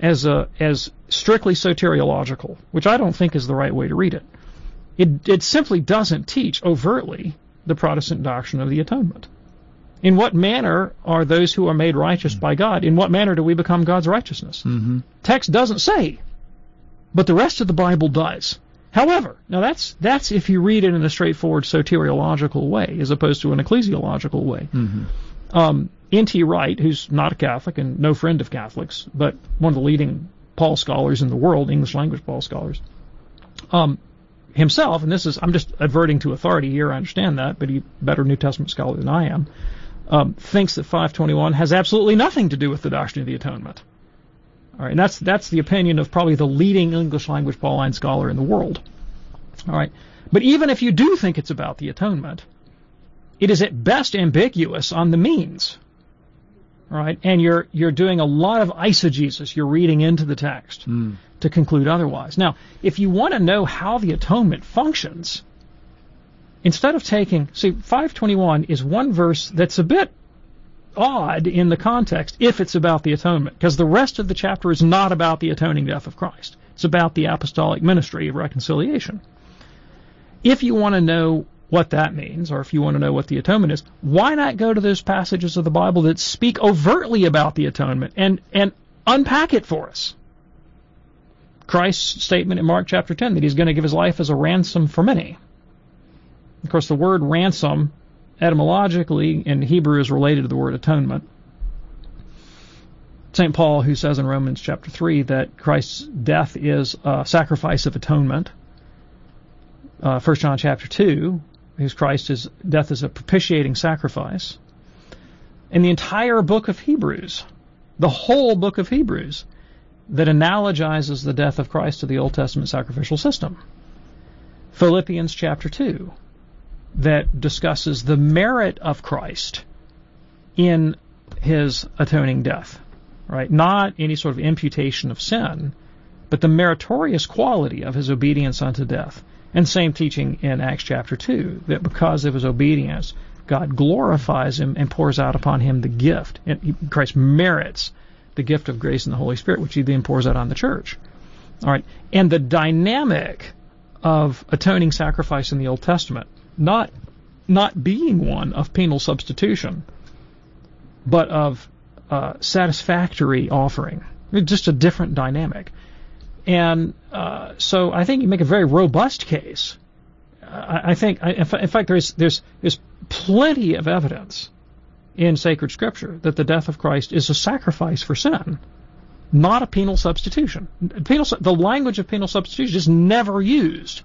S3: as a, as strictly soteriological, which I don't think is the right way to read it, it, it simply doesn't teach overtly the Protestant doctrine of the atonement. In what manner are those who are made righteous by God? In what manner do we become God's righteousness?
S2: Mm-hmm.
S3: Text doesn't say, but the rest of the Bible does. However, now that's that's if you read it in a straightforward soteriological way, as opposed to an ecclesiological way.
S2: Mm-hmm.
S3: Um, N.T. Wright, who's not a Catholic and no friend of Catholics, but one of the leading Paul scholars in the world, English language Paul scholars, um, himself, and this is I'm just adverting to authority here. I understand that, but he's a better New Testament scholar than I am. Um, thinks that 521 has absolutely nothing to do with the doctrine of the atonement. All right, and that's that's the opinion of probably the leading English language Pauline scholar in the world. All right, but even if you do think it's about the atonement, it is at best ambiguous on the means. All right, and you're you're doing a lot of eisegesis. You're reading into the text to conclude otherwise. Now, if you want to know how the atonement functions, instead of taking see 521 is one verse that's a bit odd in the context if it's about the atonement, because the rest of the chapter is not about the atoning death of Christ. It's about the apostolic ministry of reconciliation. If you want to know what that means, or if you want to know what the atonement is, why not go to those passages of the Bible that speak overtly about the atonement and, and unpack it for us? Christ's statement in Mark chapter 10 that he's going to give his life as a ransom for many. Of course, the word ransom etymologically in Hebrew is related to the word atonement. St. Paul, who says in Romans chapter 3 that Christ's death is a sacrifice of atonement. Uh, 1 John chapter 2, whose Christ's death is a propitiating sacrifice. And the entire book of Hebrews, the whole book of Hebrews, that analogizes the death of Christ to the Old Testament sacrificial system. Philippians chapter 2, that discusses the merit of Christ in his atoning death, right? Not any sort of imputation of sin, but the meritorious quality of his obedience unto death. And same teaching in Acts chapter 2, that because of his obedience, God glorifies him and pours out upon him the gift. And Christ merits the gift of grace and the Holy Spirit, which he then pours out on the church. All right. And the dynamic of atoning sacrifice in the Old Testament, not not being one of penal substitution, but of uh, satisfactory offering. It's just a different dynamic. And uh, so I think you make a very robust case. I, I think, I, in fact, there's there's there's plenty of evidence in sacred scripture that the death of Christ is a sacrifice for sin, not a penal substitution. Penal, the language of penal substitution is never used.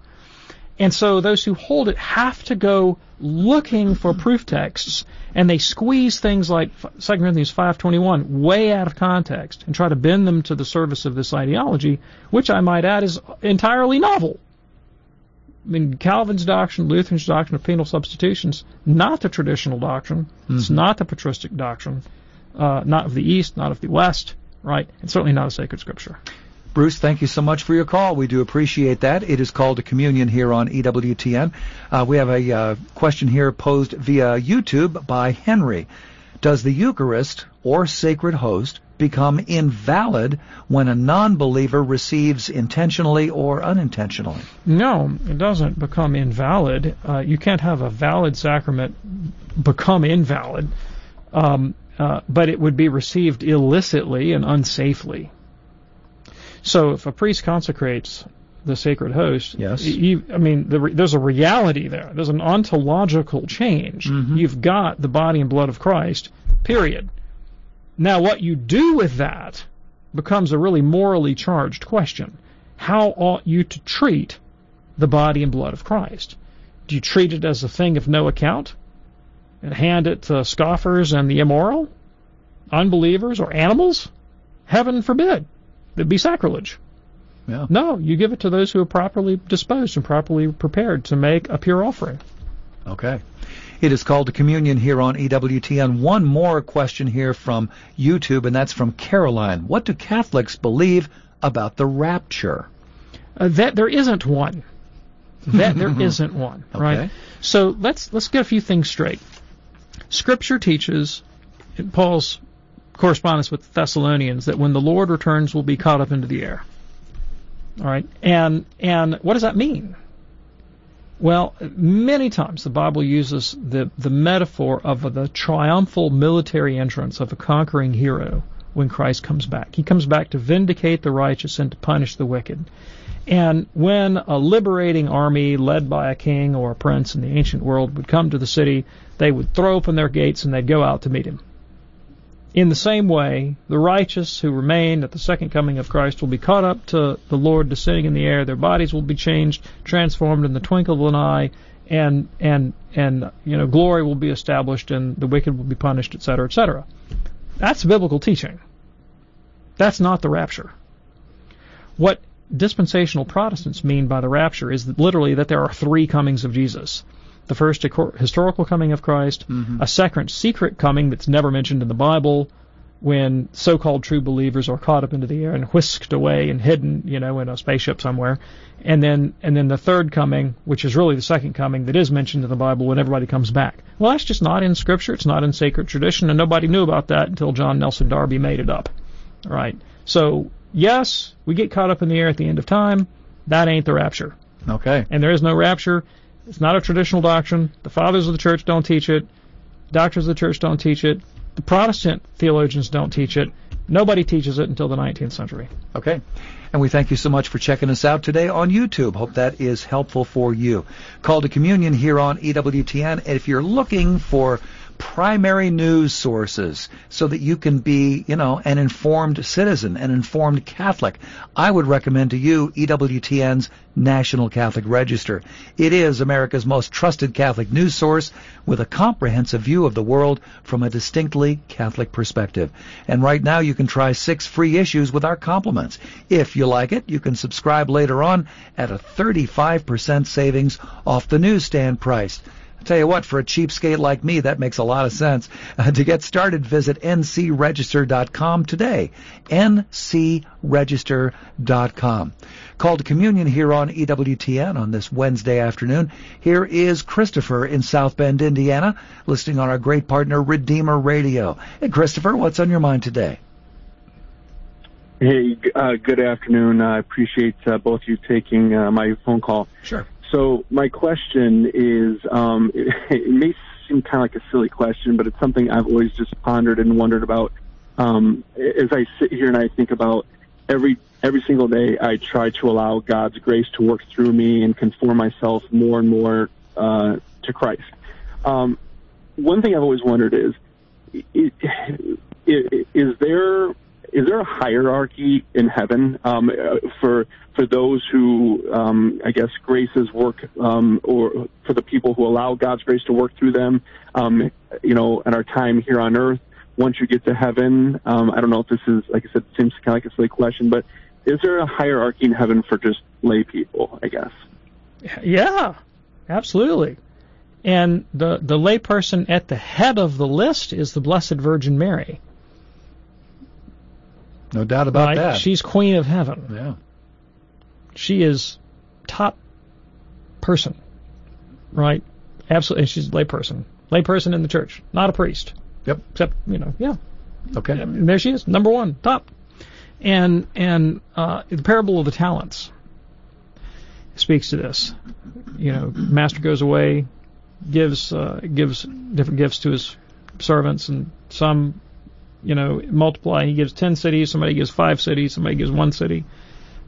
S3: And so those who hold it have to go looking for proof texts, and they squeeze things like 2 Corinthians 5.21 way out of context and try to bend them to the service of this ideology, which I might add is entirely novel. I mean, Calvin's doctrine, Luther's doctrine of penal substitutions, not the traditional doctrine. Mm-hmm. It's not the patristic doctrine, uh, not of the East, not of the West, right? And certainly not a sacred scripture.
S2: Bruce, thank you so much for your call. We do appreciate that. It is Called to Communion here on EWTN. Uh, we have a uh, question here posed via YouTube by Henry. Does the Eucharist or sacred host become invalid when a non-believer receives intentionally or unintentionally?
S3: No, it doesn't become invalid. Uh, you can't have a valid sacrament become invalid, um, uh, but it would be received illicitly and unsafely. So if a priest consecrates the sacred host,
S2: yes,
S3: you, I mean, the, there's a reality there. There's an ontological change.
S2: Mm-hmm.
S3: You've got the body and blood of Christ. Period. Now, what you do with that becomes a really morally charged question. How ought you to treat the body and blood of Christ? Do you treat it as a thing of no account and hand it to scoffers and the immoral, unbelievers, or animals? Heaven forbid. It'd be sacrilege.
S2: Yeah.
S3: No, you give it to those who are properly disposed and properly prepared to make a pure offering.
S2: Okay. It is called to communion here on EWTN. One more question here from YouTube, and that's from Caroline. What do Catholics believe about the rapture?
S3: Uh, that there isn't one. That there isn't one. Right.
S2: Okay.
S3: So let's let's get a few things straight. Scripture teaches Paul's correspondence with the Thessalonians that when the Lord returns, we'll be caught up into the air. All right. And and what does that mean? Well, many times the Bible uses the, the metaphor of the triumphal military entrance of a conquering hero when Christ comes back. He comes back to vindicate the righteous and to punish the wicked. And when a liberating army led by a king or a prince in the ancient world would come to the city, they would throw open their gates and they'd go out to meet him. In the same way, the righteous who remain at the second coming of Christ will be caught up to the Lord descending in the air. Their bodies will be changed, transformed in the twinkle of an eye, and and and you know glory will be established, and the wicked will be punished, etc., etc. That's biblical teaching. That's not the rapture. What dispensational Protestants mean by the rapture is that literally that there are three comings of Jesus the first historical coming of Christ,
S2: mm-hmm.
S3: a second secret coming that's never mentioned in the Bible, when so-called true believers are caught up into the air and whisked away and hidden, you know, in a spaceship somewhere, and then and then the third coming, which is really the second coming that is mentioned in the Bible when everybody comes back. Well, that's just not in Scripture. It's not in sacred tradition, and nobody knew about that until John Nelson Darby made it up. All right. So yes, we get caught up in the air at the end of time. That ain't the rapture.
S2: Okay.
S3: And there is no rapture. It's not a traditional doctrine. The fathers of the church don't teach it. Doctors of the church don't teach it. The Protestant theologians don't teach it. Nobody teaches it until the 19th century.
S2: Okay. And we thank you so much for checking us out today on YouTube. Hope that is helpful for you. Call to communion here on EWTN. And if you're looking for primary news sources so that you can be, you know, an informed citizen, an informed Catholic. I would recommend to you EWTN's National Catholic Register. It is America's most trusted Catholic news source with a comprehensive view of the world from a distinctly Catholic perspective. And right now you can try six free issues with our compliments. If you like it, you can subscribe later on at a 35% savings off the newsstand price. Tell you what, for a cheapskate like me, that makes a lot of sense. Uh, to get started, visit ncregister.com today. ncregister.com. Call to communion here on EWTN on this Wednesday afternoon. Here is Christopher in South Bend, Indiana, listening on our great partner, Redeemer Radio. Hey, Christopher, what's on your mind today?
S18: Hey, uh, good afternoon. I appreciate uh, both you taking uh, my phone call.
S2: Sure.
S18: So my question is, um, it, it, may seem kind of like a silly question, but it's something I've always just pondered and wondered about. Um, as I sit here and I think about every every single day, I try to allow God's grace to work through me and conform myself more and more uh, to Christ. Um, one thing I've always wondered is, is, is there is there a hierarchy in heaven um, for for those who um, I guess graces work um, or for the people who allow God's grace to work through them? Um, you know, in our time here on earth, once you get to heaven, um, I don't know if this is like I said, seems kind of like a silly question, but is there a hierarchy in heaven for just lay people? I guess.
S3: Yeah, absolutely. And the the layperson at the head of the list is the Blessed Virgin Mary.
S2: No doubt about
S3: right?
S2: that.
S3: She's Queen of Heaven.
S2: Yeah.
S3: She is top person. Right? Absolutely. She's a layperson. Layperson in the church, not a priest.
S2: Yep.
S3: Except, you know, yeah.
S2: Okay.
S3: And there she is, number one, top. And and uh, the parable of the talents speaks to this. You know, master goes away, gives uh, gives different gifts to his servants, and some, you know, multiply. He gives ten cities. Somebody gives five cities. Somebody gives one city.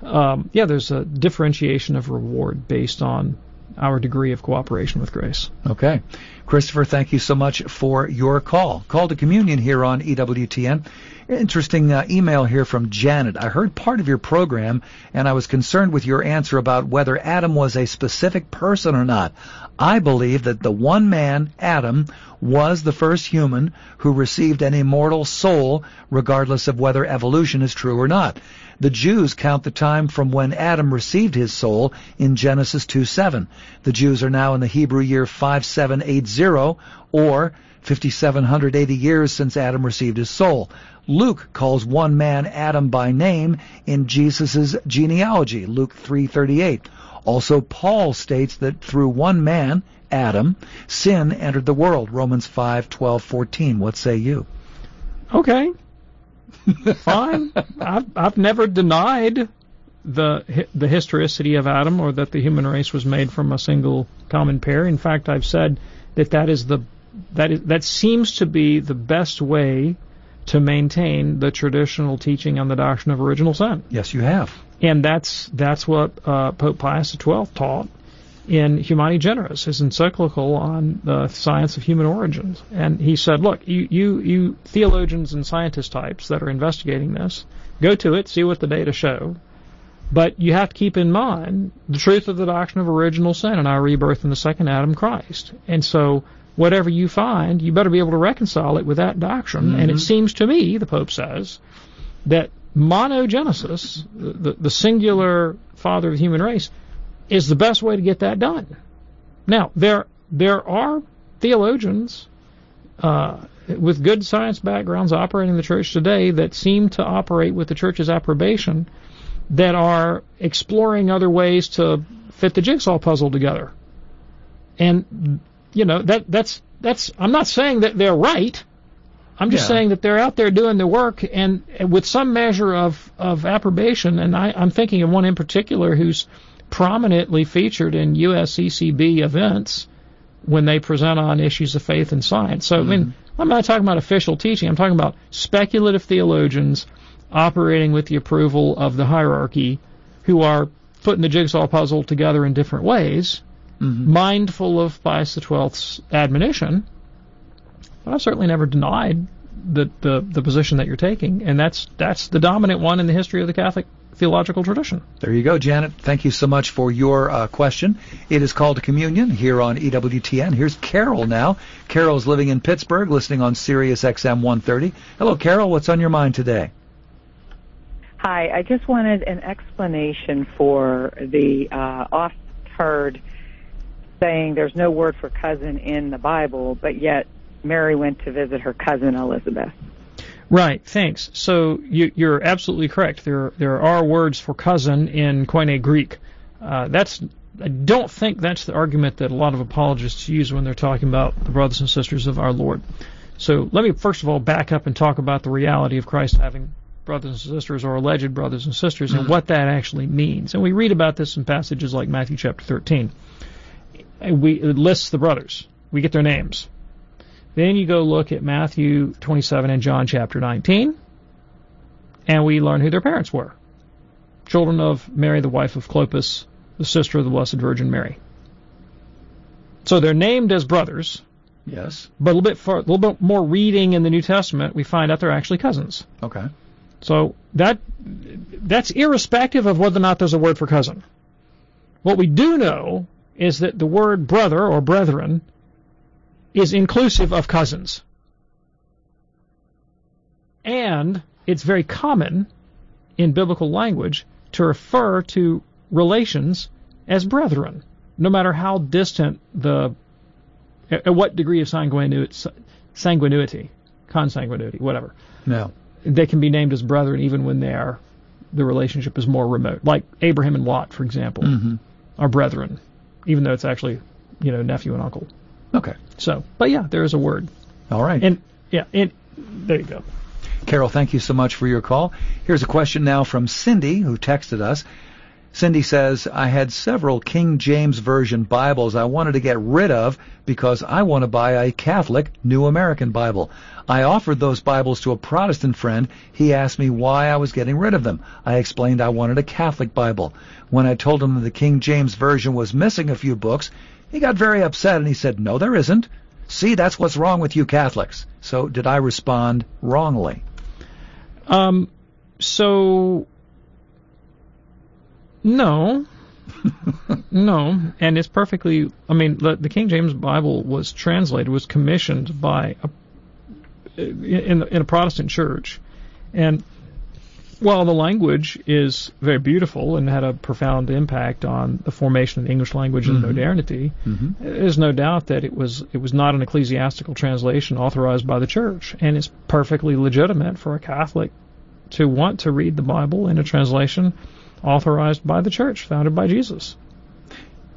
S3: Um, yeah, there's a differentiation of reward based on our degree of cooperation with grace.
S2: Okay. Christopher, thank you so much for your call. Call to communion here on EWTN. Interesting uh, email here from Janet. I heard part of your program and I was concerned with your answer about whether Adam was a specific person or not. I believe that the one man, Adam, was the first human who received an immortal soul regardless of whether evolution is true or not. The Jews count the time from when Adam received his soul in Genesis 2:7. The Jews are now in the Hebrew year 5780 or 5780 years since Adam received his soul. Luke calls one man Adam by name in Jesus' genealogy, Luke 3:38. Also Paul states that through one man, Adam, sin entered the world, Romans 5:12-14. What say you?
S3: Okay. Fine. I've, I've never denied the the historicity of Adam or that the human race was made from a single common pair. In fact, I've said that that is the that is that seems to be the best way to maintain the traditional teaching on the doctrine of original sin.
S2: Yes, you have.
S3: And that's that's what uh, Pope Pius XII taught in Humani Generis, his encyclical on the science of human origins. And he said, look, you, you, you theologians and scientist types that are investigating this, go to it, see what the data show. But you have to keep in mind the truth of the doctrine of original sin and our rebirth in the second Adam Christ. And so whatever you find, you better be able to reconcile it with that doctrine.
S2: Mm-hmm.
S3: And it seems to me, the Pope says, that monogenesis, the, the singular father of the human race, is the best way to get that done. Now, there there are theologians uh, with good science backgrounds operating the church today that seem to operate with the church's approbation that are exploring other ways to fit the jigsaw puzzle together. And you know that that's that's I'm not saying that they're right. I'm just
S2: Yeah.
S3: saying that they're out there doing the work and with some measure of, of approbation. And I, I'm thinking of one in particular who's prominently featured in USCCB events when they present on issues of faith and science. So, I mean, mm-hmm. I'm not talking about official teaching. I'm talking about speculative theologians operating with the approval of the hierarchy who are putting the jigsaw puzzle together in different ways, mm-hmm. mindful of Pius XII's admonition. But I've certainly never denied the, the, the position that you're taking, and that's that's the dominant one in the history of the Catholic theological tradition.
S2: There you go, Janet. Thank you so much for your uh, question. It is called communion here on EWTN. Here's Carol now. Carol's living in Pittsburgh, listening on Sirius XM 130. Hello, Carol. What's on your mind today?
S19: Hi, I just wanted an explanation for the uh, oft heard saying there's no word for cousin in the Bible, but yet Mary went to visit her cousin Elizabeth.
S3: Right. Thanks. So you, you're absolutely correct. There there are words for cousin in Koine Greek. Uh, that's I don't think that's the argument that a lot of apologists use when they're talking about the brothers and sisters of our Lord. So let me first of all back up and talk about the reality of Christ having brothers and sisters or alleged brothers and sisters and what that actually means. And we read about this in passages like Matthew chapter 13. We it lists the brothers. We get their names. Then you go look at Matthew 27 and John chapter 19, and we learn who their parents were. Children of Mary, the wife of Clopas, the sister of the Blessed Virgin Mary. So they're named as brothers,
S2: Yes.
S3: but a little bit far, a little bit more reading in the New Testament, we find out they're actually cousins.
S2: Okay.
S3: So that that's irrespective of whether or not there's a word for cousin. What we do know is that the word brother or brethren is inclusive of cousins. And it's very common in biblical language to refer to relations as brethren, no matter how distant the, at at what degree of sanguinu- sanguinity, consanguinity, whatever
S2: No.
S3: they can be named as brethren even when they are the relationship is more remote. Like Abraham and Lot, for example,
S2: Mhm.
S3: are brethren, even though it's actually you know nephew and uncle.
S2: Okay.
S3: So, but yeah, there is a word.
S2: All right.
S3: And yeah, and there you go.
S2: Carol, thank you so much for your call. Here's a question now from Cindy, who texted us. Cindy says, I had several King James Version Bibles I wanted to get rid of because I want to buy a Catholic New American Bible. I offered those Bibles to a Protestant friend. He asked me why I was getting rid of them. I explained I wanted a Catholic Bible. When I told him the King James Version was missing a few books, he got very upset and he said, No, there isn't. See, that's what's wrong with you Catholics. So did I respond wrongly?
S3: Um, so no, no, and it's perfectly. I mean, the, the, King James Bible was translated, was commissioned by a, in in a Protestant church, and while the language is very beautiful and had a profound impact on the formation of the English language
S2: Mm-hmm.
S3: in modernity,
S2: Mhm.
S3: there's no doubt that it was it was not an ecclesiastical translation authorized by the church, and it's perfectly legitimate for a Catholic to want to read the Bible in a translation authorized by the church, founded by Jesus.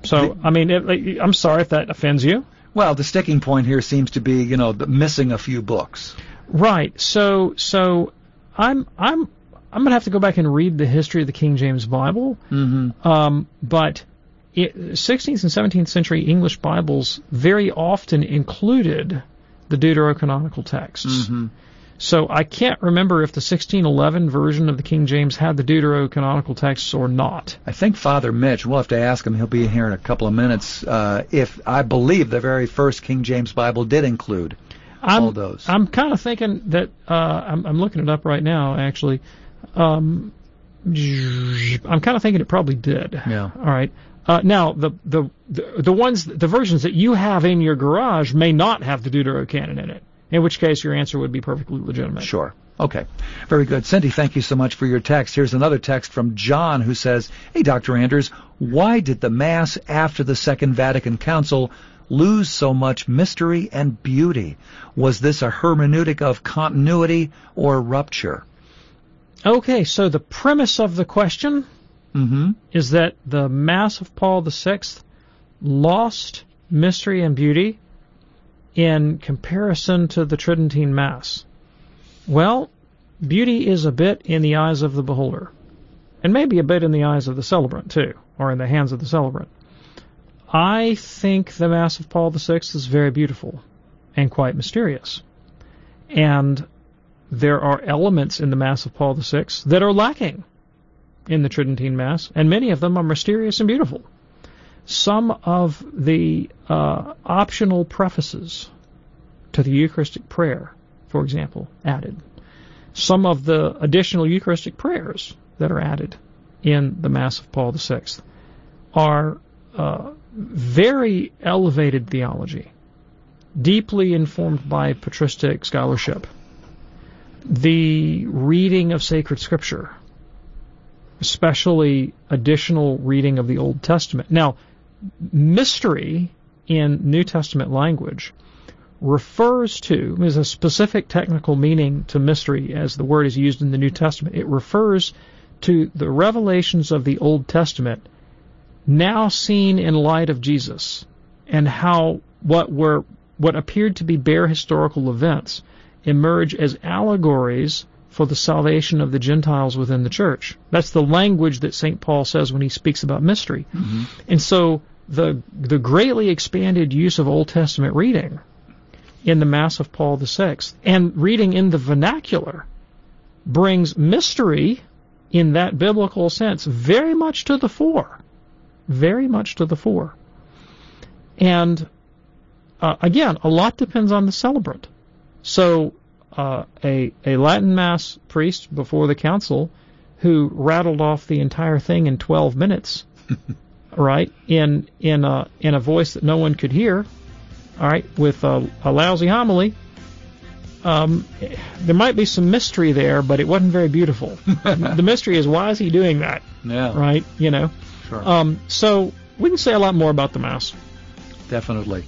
S3: So, I mean, it, I'm sorry if that offends you.
S2: Well, the sticking point here seems to be, you know, the missing a few books.
S3: Right. So, so I'm I'm I'm gonna have to go back and read the history of the King James Bible.
S2: Mm-hmm.
S3: Um, but it, 16th and 17th century English Bibles very often included the Deuterocanonical texts.
S2: Mm-hmm.
S3: So I can't remember if the 1611 version of the King James had the Deuterocanonical texts or not.
S2: I think Father Mitch, we'll have to ask him, he'll be here in a couple of minutes, uh, if I believe the very first King James Bible did include
S3: I'm,
S2: all those.
S3: I'm kind of thinking that uh, I'm, I'm looking it up right now. Actually, um, I'm kind of thinking it probably did.
S2: Yeah.
S3: All right. Uh, now the, the the the ones the versions that you have in your garage may not have the Deuterocanon in it. In which case, your answer would be perfectly legitimate.
S2: Sure. Okay. Very good. Cindy, thank you so much for your text. Here's another text from John who says, Hey, Dr. Anders, why did the Mass after the Second Vatican Council lose so much mystery and beauty? Was this a hermeneutic of continuity or rupture?
S3: Okay, so the premise of the question
S2: Mm-hmm.
S3: is that the Mass of Paul VI lost mystery and beauty in comparison to the Tridentine Mass. Well, beauty is a bit in the eyes of the beholder, and maybe a bit in the eyes of the celebrant too, or in the hands of the celebrant. I think the Mass of Paul VI is very beautiful and quite mysterious, and there are elements in the Mass of Paul VI that are lacking in the Tridentine Mass, and many of them are mysterious and beautiful. Some of the uh, optional prefaces to the Eucharistic prayer, for example, added. Some of the additional Eucharistic prayers that are added in the Mass of Paul VI are uh, very elevated theology, deeply informed by patristic scholarship. The reading of sacred scripture, especially additional reading of the Old Testament. Now, mystery in New Testament language refers to, there's a specific technical meaning to mystery as the word is used in the New Testament. It refers to the revelations of the Old Testament now seen in light of Jesus and how what were what appeared to be bare historical events emerge as allegories for the salvation of the Gentiles within the church. That's the language that St. Paul says when he speaks about mystery.
S2: Mm-hmm.
S3: And so the the greatly expanded use of Old Testament reading in the Mass of Paul VI and reading in the vernacular brings mystery in that biblical sense very much to the fore. Very much to the fore. And uh, again, a lot depends on the celebrant. So uh, a a Latin Mass priest before the council who rattled off the entire thing in 12 minutes, right? In in a in a voice that no one could hear, all right, with a, a lousy homily. Um, there might be some mystery there, but it wasn't very beautiful. the mystery is why is he doing that?
S2: Yeah.
S3: Right? You know.
S2: Sure.
S3: Um, so we can say a lot more about the mass.
S2: Definitely.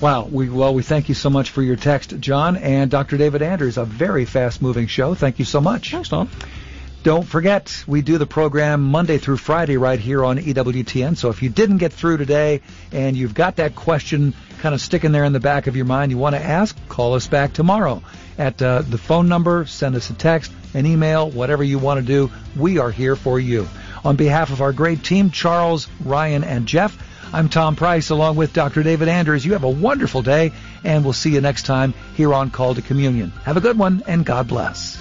S2: Wow. We well, we thank you so much for your text, John and Dr. David Anders. A very fast-moving show. Thank you so much.
S3: Thanks, Tom.
S2: Don't forget, we do the program Monday through Friday right here on EWTN. So if you didn't get through today and you've got that question kind of sticking there in the back of your mind you want to ask, call us back tomorrow at uh, the phone number, send us a text, an email, whatever you want to do. We are here for you. On behalf of our great team, Charles, Ryan, and Jeff, I'm Tom Price along with Dr. David Anders. You have a wonderful day, and we'll see you next time here on Call to Communion. Have a good one, and God bless.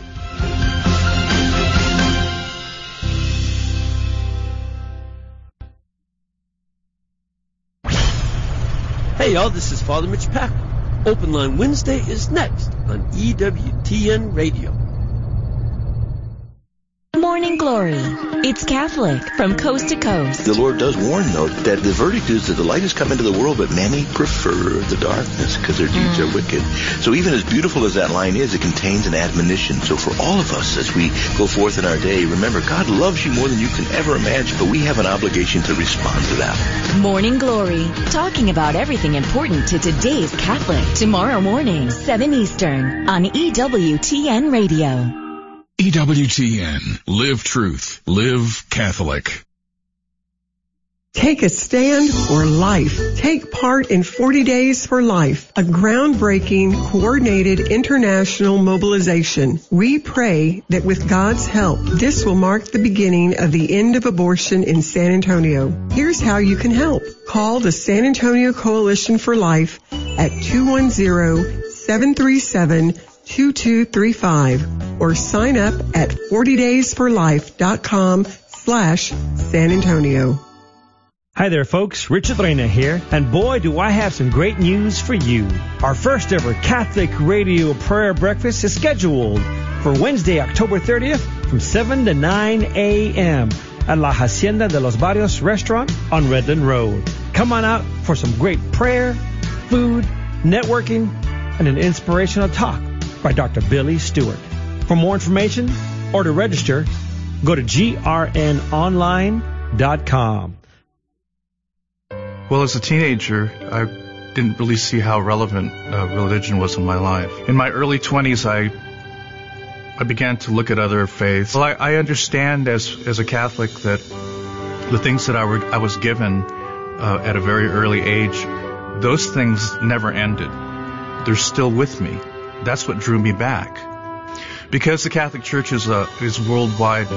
S20: Hey y'all, this is Father Mitch Pacwa. Open Line Wednesday is next on EWTN Radio.
S7: Morning Glory. It's Catholic from coast to coast.
S21: The Lord does warn, though, that the verdict is that the light has come into the world, but many prefer the darkness because their deeds mm. are wicked. So even as beautiful as that line is, it contains an admonition. So for all of us, as we go forth in our day, remember, God loves you more than you can ever imagine, but we have an obligation to respond to that.
S7: Morning Glory. Talking about everything important to today's Catholic. Tomorrow morning, 7 Eastern on EWTN Radio.
S22: EWTN. Live truth. Live Catholic.
S23: Take a stand for life. Take part in 40 Days for Life, a groundbreaking, coordinated international mobilization. We pray that with God's help, this will mark the beginning of the end of abortion in San Antonio. Here's how you can help. Call the San Antonio Coalition for Life at 210 737 2235 or sign up at 40daysforlife.com slash San Antonio.
S24: Hi there folks, Richard Reyna here, and boy do I have some great news for you. Our first ever Catholic Radio Prayer Breakfast is scheduled for Wednesday, October 30th from 7 to 9 a.m. at La Hacienda de los Barrios restaurant on Redland Road. Come on out for some great prayer, food, networking, and an inspirational talk by Dr. Billy Stewart. For more information or to register, go to grnonline.com.
S25: Well, as a teenager, I didn't really see how relevant uh, religion was in my life. In my early 20s, I I began to look at other faiths. Well, I, I understand as as a Catholic that the things that I, were, I was given uh, at a very early age, those things never ended. They're still with me. That's what drew me back. Because the Catholic Church is, uh, is worldwide,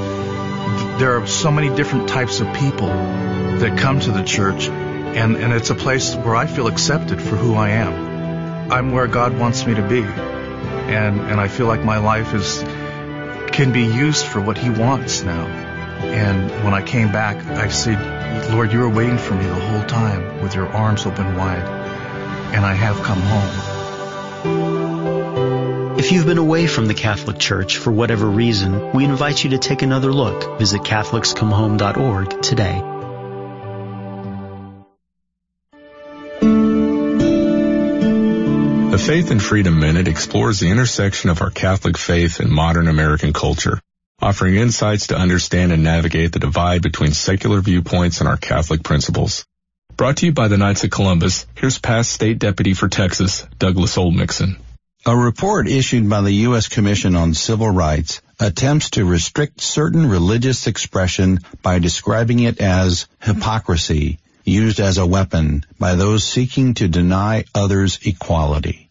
S25: there are so many different types of people that come to the church, and, and it's a place where I feel accepted for who I am. I'm where God wants me to be. And, and I feel like my life is, can be used for what He wants now. And when I came back, I said, Lord, you were waiting for me the whole time with your arms open wide. And I have come home.
S26: If you've been away from the Catholic Church for whatever reason, we invite you to take another look. Visit CatholicsComeHome.org today.
S27: The Faith and Freedom Minute explores the intersection of our Catholic faith and modern American culture, offering insights to understand and navigate the divide between secular viewpoints and our Catholic principles. Brought to you by the Knights of Columbus, here's past State Deputy for Texas, Douglas Oldmixon.
S28: A report issued by the U.S. Commission on Civil Rights attempts to restrict certain religious expression by describing it as hypocrisy used as a weapon by those seeking to deny others equality.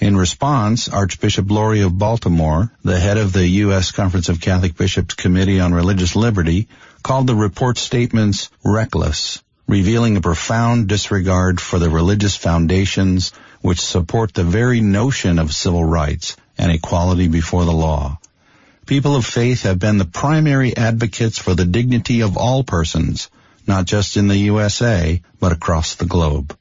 S28: In response, Archbishop Lori of Baltimore, the head of the U.S. Conference of Catholic Bishops Committee on Religious Liberty, called the report's statements reckless, revealing a profound disregard for the religious foundations which support the very notion of civil rights and equality before the law. People of faith have been the primary advocates for the dignity of all persons, not just in the USA, but across the globe.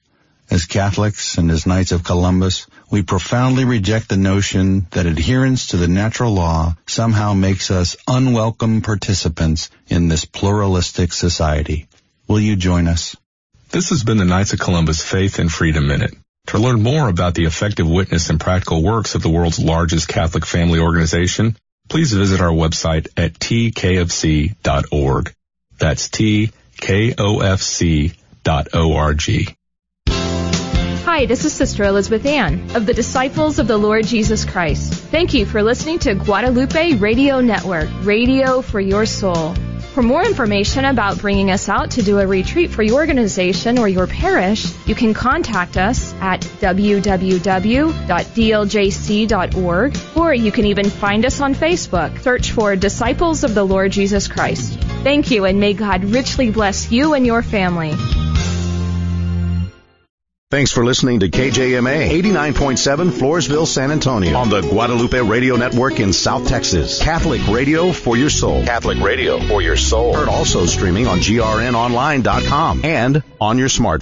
S28: As Catholics and as Knights of Columbus, we profoundly reject the notion that adherence to the natural law somehow makes us unwelcome participants in this pluralistic society. Will you join us?
S27: This has been the Knights of Columbus Faith and Freedom Minute. To learn more about the effective witness and practical works of the world's largest Catholic family organization, please visit our website at kofc.org. That's kofc.org.
S29: Hi, this is Sister Elizabeth Ann of the Disciples of the Lord Jesus Christ. Thank you for listening to Guadalupe Radio Network, radio for your soul. For more information about bringing us out to do a retreat for your organization or your parish, you can contact us at www.dljc.org or you can even find us on Facebook. Search for Disciples of the Lord Jesus Christ. Thank you and may God richly bless you and your family.
S30: Thanks for listening to KJMA 89.7 Floresville, San Antonio on the Guadalupe Radio Network in South Texas. Catholic radio for your soul. Catholic radio for your soul. Heard also streaming on grnonline.com and on your smartphone.